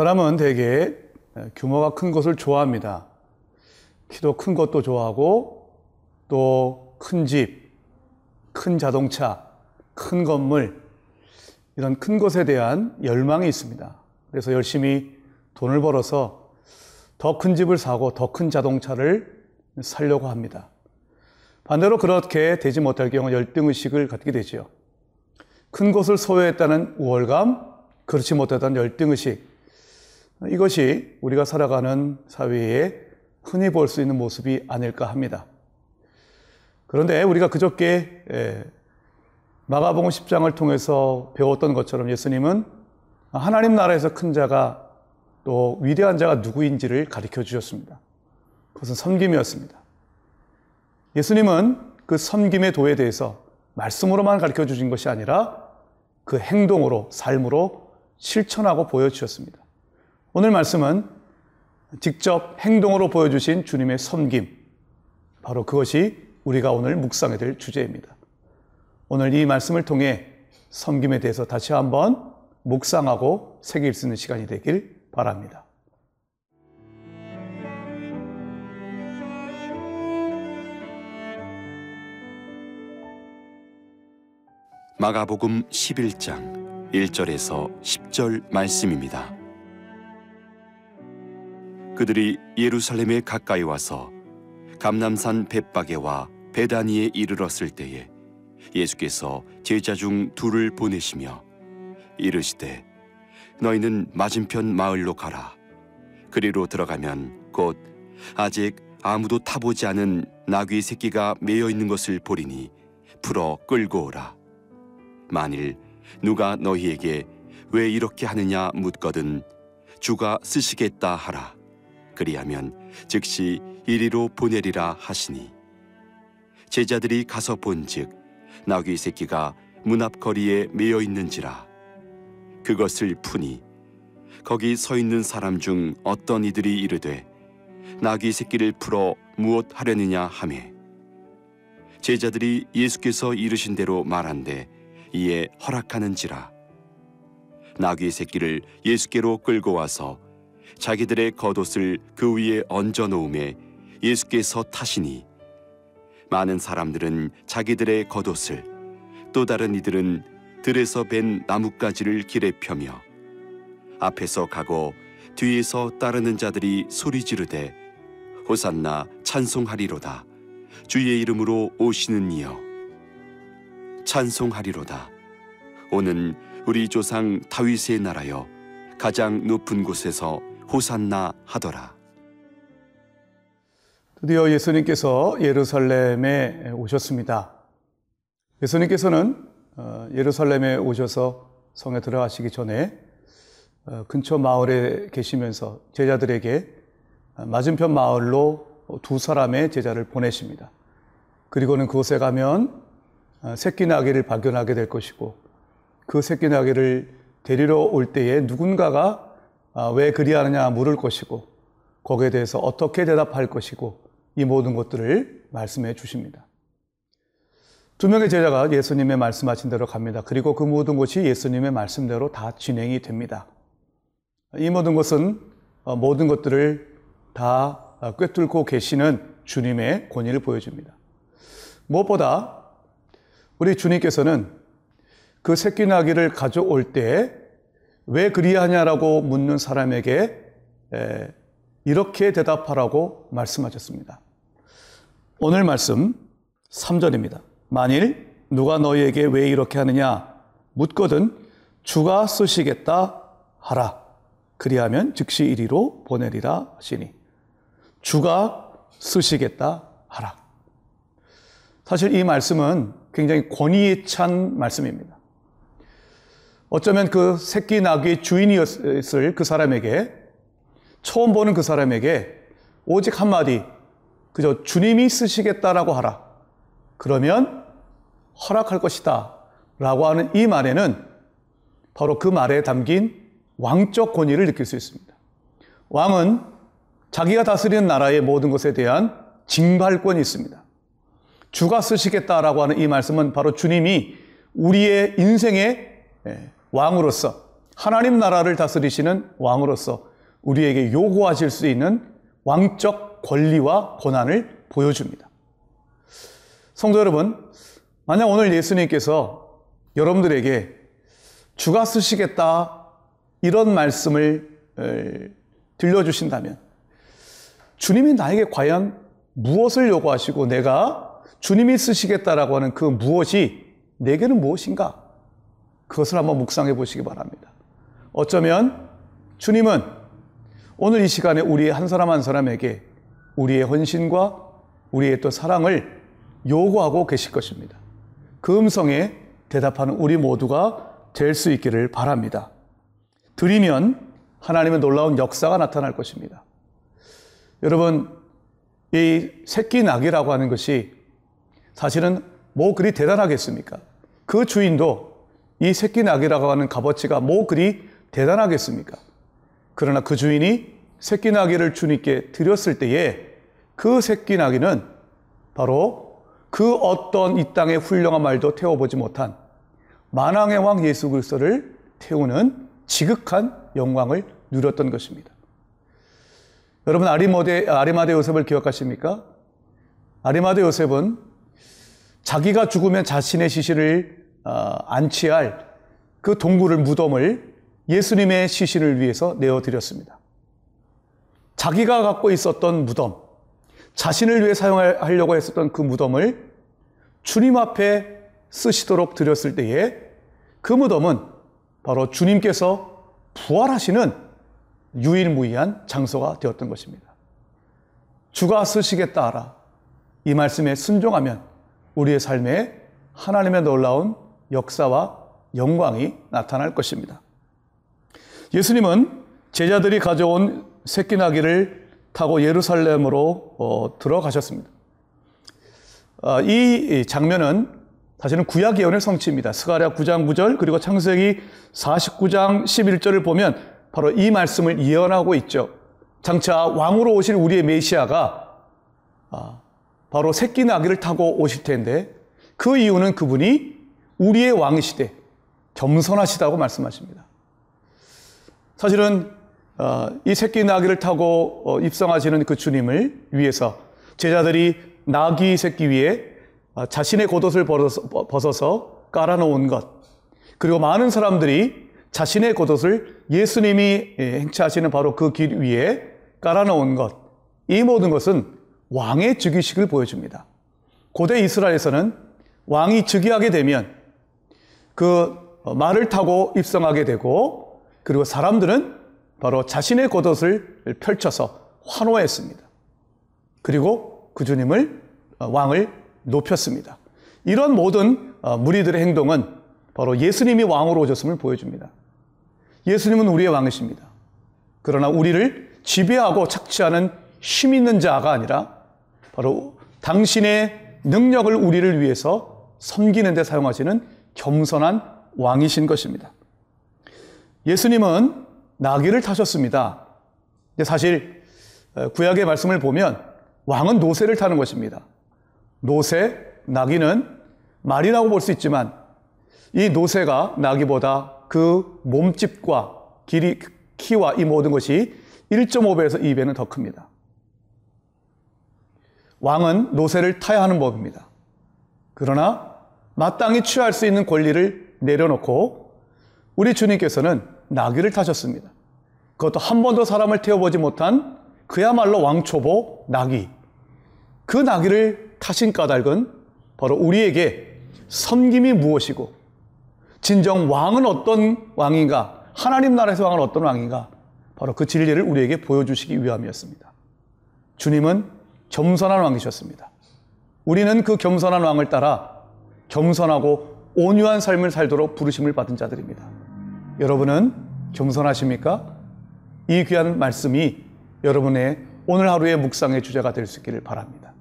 사람은 대개 규모가 큰 것을 좋아합니다. 키도 큰 것도 좋아하고 또 큰 집, 큰 자동차, 큰 건물 이런 큰 것에 대한 열망이 있습니다. 그래서 열심히 돈을 벌어서 더 큰 집을 사고 더 큰 자동차를 살려고 합니다. 반대로 그렇게 되지 못할 경우 열등의식을 갖게 되지요. 큰 것을 소유했다는 우월감, 그렇지 못했다는 열등의식. 이것이 우리가 살아가는 사회에 흔히 볼 수 있는 모습이 아닐까 합니다. 그런데 우리가 그저께 마가복음 10장을 통해서 배웠던 것처럼 예수님은 하나님 나라에서 큰 자가 또 위대한 자가 누구인지를 가르쳐 주셨습니다. 그것은 섬김이었습니다. 예수님은 그 섬김의 도에 대해서 말씀으로만 가르쳐 주신 것이 아니라 그 행동으로, 삶으로 실천하고 보여주셨습니다. 오늘 말씀은 직접 행동으로 보여주신 주님의 섬김, 바로 그것이 우리가 오늘 묵상해야 될 주제입니다. 오늘 이 말씀을 통해 섬김에 대해서 다시 한번 묵상하고 새길 수 있는 시간이 되길 바랍니다. 마가복음 11장 1절에서 10절 말씀입니다. 그들이 예루살렘에 가까이 와서 감남산 벳바게와 베다니에 이르렀을 때에 예수께서 제자 중 둘을 보내시며 이르시되 너희는 맞은편 마을로 가라. 그리로 들어가면 곧 아직 아무도 타보지 않은 나귀 새끼가 매여 있는 것을 보리니 풀어 끌고 오라. 만일 누가 너희에게 왜 이렇게 하느냐 묻거든 주가 쓰시겠다 하라 그리하면 즉시 이리로 보내리라 하시니. 제자들이 가서 본즉 나귀 새끼가 문 앞 거리에 매여 있는지라. 그것을 푸니 거기 서 있는 사람 중 어떤 이들이 이르되 나귀 새끼를 풀어 무엇 하려느냐 하매. 제자들이 예수께서 이르신 대로 말한데 이에 허락하는지라. 나귀 새끼를 예수께로 끌고 와서 자기들의 겉옷을 그 위에 얹어 놓음에 예수께서 타시니 많은 사람들은 자기들의 겉옷을 또 다른 이들은 들에서 벤 나뭇가지를 길에 펴며 앞에서 가고 뒤에서 따르는 자들이 소리 지르되 호산나 찬송하리로다. 주의 이름으로 오시는 이여. 찬송하리로다. 오는 우리 조상 다윗의 나라여 가장 높은 곳에서 호산나 하더라 드디어 예수님께서 예루살렘에 오셨습니다. 예수님께서는 어, 예루살렘에 오셔서 성에 들어가시기 전에 어, 근처 마을에 계시면서 제자들에게 맞은편 마을로 두 사람의 제자를 보내십니다. 그리고는 그곳에 가면 어, 새끼 나귀를 발견하게 될 것이고 그 새끼 나귀를 데리러 올 때에 누군가가 왜 그리하느냐 물을 것이고 거기에 대해서 어떻게 대답할 것이고 이 모든 것들을 말씀해 주십니다. 두 명의 제자가 예수님의 말씀하신 대로 갑니다. 그리고 그 모든 것이 예수님의 말씀대로 다 진행이 됩니다. 이 모든 것은 어, 모든 것들을 다 꿰뚫고 계시는 주님의 권위를 보여줍니다. 무엇보다 우리 주님께서는 그 새끼 나귀를 가져올 때 왜 그리하냐라고 묻는 사람에게 이렇게 대답하라고 말씀하셨습니다. 오늘 말씀 3절입니다. 만일 누가 너희에게 왜 이렇게 하느냐 묻거든 주가 쓰시겠다 하라. 그리하면 즉시 이리로 보내리라 하시니 주가 쓰시겠다 하라. 사실 이 말씀은 굉장히 권위에 찬 말씀입니다. 어쩌면 그 새끼 나귀의 주인이었을 그 사람에게 처음 보는 그 사람에게 오직 한마디 그저 주님이 쓰시겠다라고 하라. 그러면 허락할 것이다. 라고 하는 이 말에는 바로 그 말에 담긴 왕적 권위를 느낄 수 있습니다. 왕은 자기가 다스리는 나라의 모든 것에 대한 징발권이 있습니다. 주가 쓰시겠다라고 하는 이 말씀은 바로 주님이 우리의 인생의 예, 왕으로서 하나님 나라를 다스리시는 왕으로서 우리에게 요구하실 수 있는 왕적 권리와 권한을 보여줍니다. 성도 여러분, 만약 오늘 예수님께서 여러분들에게 주가 쓰시겠다 이런 말씀을 들려주신다면 주님이 나에게 과연 무엇을 요구하시고 내가 주님이 쓰시겠다라고 하는 그 무엇이 내게는 무엇인가? 그것을 한번 묵상해 보시기 바랍니다. 어쩌면 주님은 오늘 이 시간에 우리 한 사람 한 사람에게 우리의 헌신과 우리의 또 사랑을 요구하고 계실 것입니다. 그 음성에 대답하는 우리 모두가 될 수 있기를 바랍니다. 드리면 하나님의 놀라운 역사가 나타날 것입니다. 여러분, 이 새끼 낙이라고 하는 것이 사실은 뭐 그리 대단하겠습니까? 그 주인도 이 새끼 낙이라고 하는 값어치가 뭐 그리 대단하겠습니까? 그러나 그 주인이 새끼 나귀를 주님께 드렸을 때에 그 새끼 나귀는 바로 그 어떤 이 땅의 훌륭한 말도 태워보지 못한 만왕의 왕 예수 그리스도를 태우는 지극한 영광을 누렸던 것입니다. 여러분 아리마대 아리마대 요셉을 기억하십니까? 아리마대 요셉은 자기가 죽으면 자신의 시신을 어, 안치할 그 동굴을 무덤을 예수님의 시신을 위해서 내어 드렸습니다. 자기가 갖고 있었던 무덤, 자신을 위해 사용하려고 했었던 그 무덤을 주님 앞에 쓰시도록 드렸을 때에 그 무덤은 바로 주님께서 부활하시는 유일무이한 장소가 되었던 것입니다. 주가 쓰시겠다 하라. 이 말씀에 순종하면 우리의 삶에 하나님의 놀라운 역사와 영광이 나타날 것입니다. 예수님은 제자들이 가져온 새끼 나귀를 타고 예루살렘으로 어, 들어가셨습니다. 어, 이 장면은 사실은 구약 예언의 성취입니다. 스가랴 9장 9절 그리고 창세기 49장 11절을 보면 바로 이 말씀을 예언하고 있죠. 장차 왕으로 오실 우리의 메시아가 아, 바로 새끼 나귀를 타고 오실 텐데 그 이유는 그분이 우리의 왕이시되 겸손하시다고 말씀하십니다. 사실은 어, 이 새끼 나귀를 타고 어, 입성하시는 그 주님을 위해서 제자들이 나귀 새끼 위에 어, 자신의 겉옷을 벗어서 깔아놓은 것, 그리고 많은 사람들이 자신의 겉옷을 예수님이 예, 행차하시는 바로 그 길 위에 깔아놓은 것, 이 모든 것은 왕의 즉위식을 보여줍니다. 고대 이스라엘에서는 왕이 즉위하게 되면 그 말을 타고 입성하게 되고 그리고 사람들은 바로 자신의 겉옷을 펼쳐서 환호했습니다. 그리고 그 주님을 왕을 높였습니다. 이런 모든 어, 무리들의 행동은 바로 예수님이 왕으로 오셨음을 보여줍니다. 예수님은 우리의 왕이십니다. 그러나 우리를 지배하고 착취하는 힘 있는 자가 아니라 바로 당신의 능력을 우리를 위해서 섬기는 데 사용하시는 겸손한 왕이신 것입니다. 예수님은 나귀를 타셨습니다. 사실 어, 구약의 말씀을 보면 왕은 노새를 타는 것입니다. 노새, 나귀는 말이라고 볼 수 있지만 이 노새가 나귀보다 그 몸집과 길이, 키와 이 모든 것이 1.5배에서 2배는 더 큽니다. 왕은 노새를 타야 하는 법입니다. 그러나 마땅히 취할 수 있는 권리를 내려놓고 우리 주님께서는 나귀를 타셨습니다. 그것도 한 번도 사람을 태워보지 못한 그야말로 왕초보 나귀. 그 나귀를 타신 까닭은 바로 우리에게 섬김이 무엇이고 진정 왕은 어떤 왕인가 하나님 나라에서 왕은 어떤 왕인가 바로 그 진리를 우리에게 보여주시기 위함이었습니다. 주님은 겸손한 왕이셨습니다. 우리는 그 겸손한 왕을 따라 겸손하고 온유한 삶을 살도록 부르심을 받은 자들입니다. 여러분은 겸손하십니까? 이 귀한 말씀이 여러분의 오늘 하루의 묵상의 주제가 될 수 있기를 바랍니다.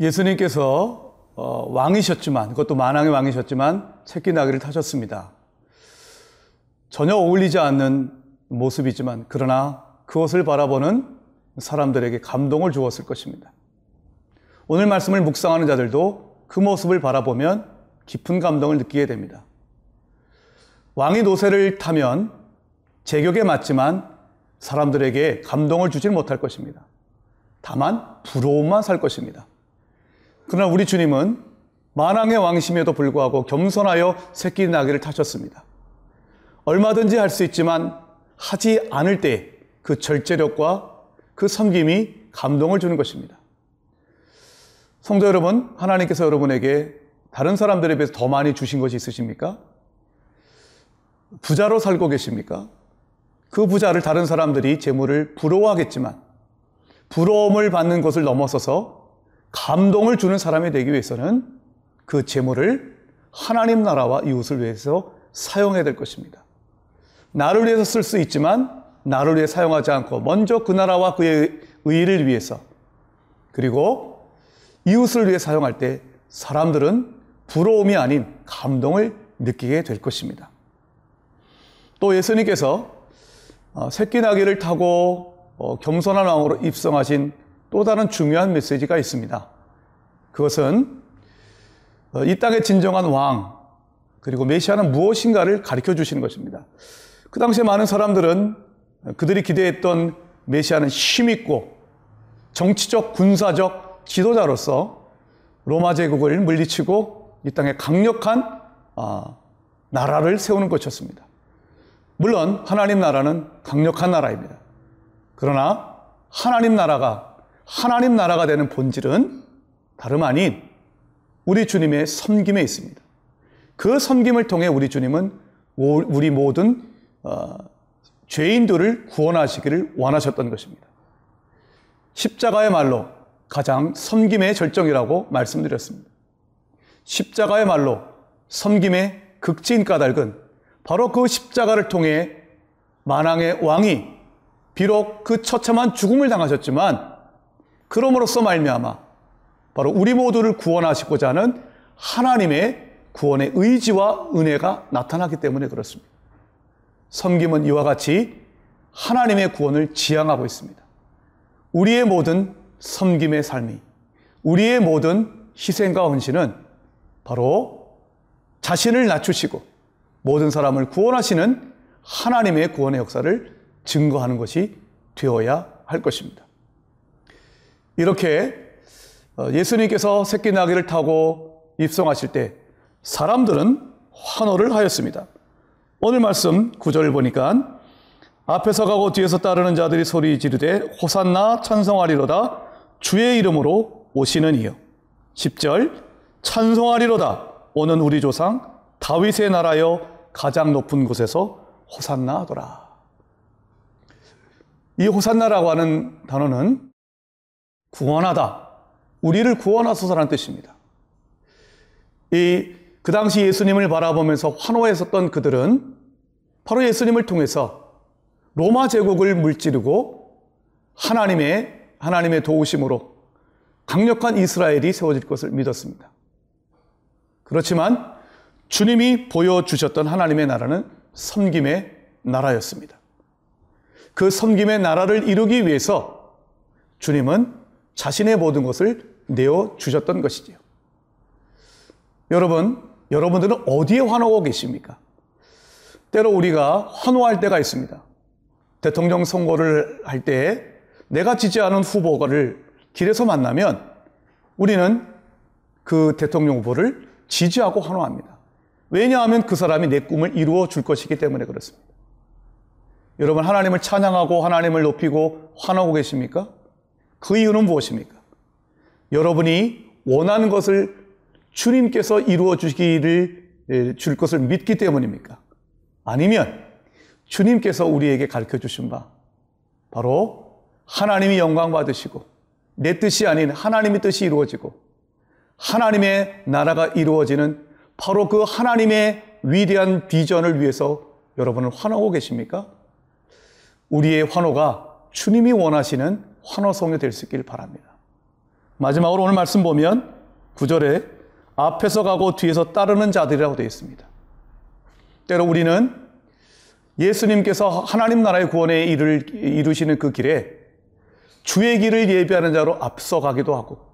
예수님께서 어, 왕이셨지만 그것도 만왕의 왕이셨지만 새끼 나귀를 타셨습니다. 전혀 어울리지 않는 모습이지만 그러나 그것을 바라보는 사람들에게 감동을 주었을 것입니다. 오늘 말씀을 묵상하는 자들도 그 모습을 바라보면 깊은 감동을 느끼게 됩니다. 왕이 노새를 타면 제격에 맞지만 사람들에게 감동을 주질 못할 것입니다. 다만 부러움만 살 것입니다. 그러나 우리 주님은 만왕의 왕이심에도 불구하고 겸손하여 새끼 나귀를 타셨습니다. 얼마든지 할 수 있지만 하지 않을 때 그 절제력과 그 섬김이 감동을 주는 것입니다. 성도 여러분, 하나님께서 여러분에게 다른 사람들에 비해서 더 많이 주신 것이 있으십니까? 부자로 살고 계십니까? 그 부자를 다른 사람들이 재물을 부러워하겠지만 부러움을 받는 것을 넘어서서 감동을 주는 사람이 되기 위해서는 그 재물을 하나님 나라와 이웃을 위해서 사용해야 될 것입니다. 나를 위해서 쓸 수 있지만 나를 위해 사용하지 않고 먼저 그 나라와 그의 의를 위해서 그리고 이웃을 위해 사용할 때 사람들은 부러움이 아닌 감동을 느끼게 될 것입니다. 또 예수님께서 어, 새끼 나귀를 타고 어, 겸손한 왕으로 입성하신 또 다른 중요한 메시지가 있습니다. 그것은 어, 이 땅의 진정한 왕 그리고 메시아는 무엇인가를 가르쳐 주시는 것입니다. 그 당시에 많은 사람들은 그들이 기대했던 메시아는 힘있고 정치적 군사적 지도자로서 로마 제국을 물리치고 이 땅에 강력한 아, 나라를 세우는 것이었습니다. 물론 하나님 나라는 강력한 나라입니다. 그러나 하나님 나라가 하나님 나라가 되는 본질은 다름 아닌 우리 주님의 섬김에 있습니다. 그 섬김을 통해 우리 주님은 우리 모든 어, 죄인들을 구원하시기를 원하셨던 것입니다. 십자가의 말로 가장 섬김의 절정이라고 말씀드렸습니다. 십자가의 말로 섬김의 극진 까닭은 바로 그 십자가를 통해 만왕의 왕이 비록 그 처참한 죽음을 당하셨지만 그럼으로써 말미암아 바로 우리 모두를 구원하시고자 하는 하나님의 구원의 의지와 은혜가 나타나기 때문에 그렇습니다. 섬김은 이와 같이 하나님의 구원을 지향하고 있습니다. 우리의 모든 섬김의 삶이 우리의 모든 희생과 헌신은 바로 자신을 낮추시고 모든 사람을 구원하시는 하나님의 구원의 역사를 증거하는 것이 되어야 할 것입니다. 이렇게 어, 예수님께서 새끼 나귀를 타고 입성하실 때 사람들은 환호를 하였습니다. 오늘 말씀 구절을 보니까 앞에서 가고 뒤에서 따르는 자들이 소리 지르되 호산나 찬송하리로다 주의 이름으로 오시는 이여. 10절 찬송하리로다 오는 우리 조상 다윗의 나라여 가장 높은 곳에서 호산나 하더라. 이 호산나라고 하는 단어는 구원하다. 우리를 구원하소서라는 뜻입니다. 이, 그 당시 예수님을 바라보면서 환호했었던 그들은 바로 예수님을 통해서 로마 제국을 물찌르고 하나님의, 하나님의 도우심으로 강력한 이스라엘이 세워질 것을 믿었습니다. 그렇지만 주님이 보여주셨던 하나님의 나라는 섬김의 나라였습니다. 그 섬김의 나라를 이루기 위해서 주님은 자신의 모든 것을 내어 주셨던 것이지요. 여러분, 여러분들은 어디에 환호하고 계십니까? 때로 우리가 환호할 때가 있습니다. 대통령 선거를 할 때 내가 지지하는 후보를 길에서 만나면 우리는 그 대통령 후보를 지지하고 환호합니다. 왜냐하면 그 사람이 내 꿈을 이루어 줄 것이기 때문에 그렇습니다. 여러분, 하나님을 찬양하고 하나님을 높이고 환하고 계십니까? 그 이유는 무엇입니까? 여러분이 원하는 것을 주님께서 이루어 주기를 예, 줄 것을 믿기 때문입니까? 아니면 주님께서 우리에게 가르쳐 주신 바, 바로 하나님이 영광 받으시고, 내 뜻이 아닌 하나님의 뜻이 이루어지고, 하나님의 나라가 이루어지는 바로 그 하나님의 위대한 비전을 위해서 여러분은 환호하고 계십니까? 우리의 환호가 주님이 원하시는 환호성이 될 수 있길 바랍니다. 마지막으로 오늘 말씀 보면 9절에 앞에서 가고 뒤에서 따르는 자들이라고 되어 있습니다. 때로 우리는 예수님께서 하나님 나라의 구원에 이를, 이루시는 그 길에 주의 길을 예비하는 자로 앞서가기도 하고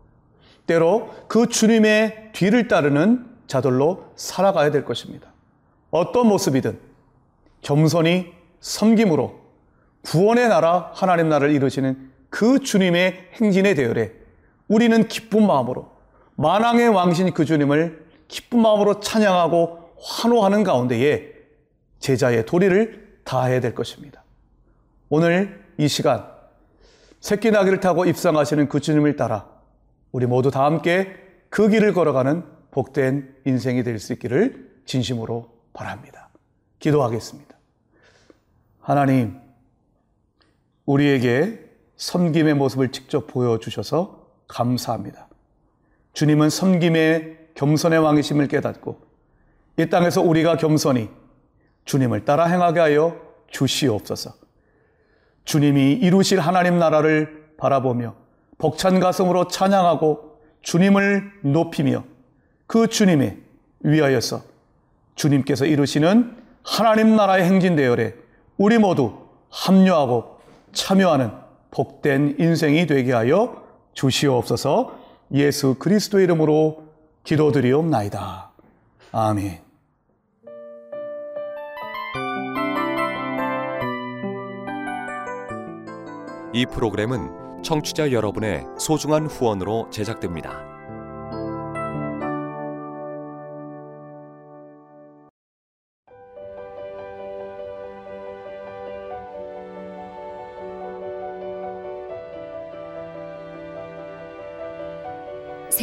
때로 그 주님의 뒤를 따르는 자들로 살아가야 될 것입니다. 어떤 모습이든 겸손히 섬김으로 구원의 나라 하나님 나라를 이루시는 그 주님의 행진의 대열에 우리는 기쁜 마음으로 만왕의 왕신 그 주님을 기쁜 마음으로 찬양하고 환호하는 가운데에 제자의 도리를 다해야 될 것입니다. 오늘 이 시간 새끼 나귀를 타고 입상하시는 그 주님을 따라 우리 모두 다 함께 그 길을 걸어가는 복된 인생이 될 수 있기를 진심으로 바랍니다. 기도하겠습니다. 하나님, 우리에게 섬김의 모습을 직접 보여주셔서 감사합니다. 주님은 섬김의 겸손의 왕이심을 깨닫고 이 땅에서 우리가 겸손히 주님을 따라 행하게 하여 주시옵소서. 주님이 이루실 하나님 나라를 바라보며 벅찬 가슴으로 찬양하고 주님을 높이며 그 주님에 위하여서 주님께서 이루시는 하나님 나라의 행진 대열에 우리 모두 합류하고 참여하는 복된 인생이 되게 하여 주시옵소서 예수 그리스도의 이름으로 기도드리옵나이다. 아멘. 이 프로그램은 청취자 여러분의 소중한 후원으로 제작됩니다.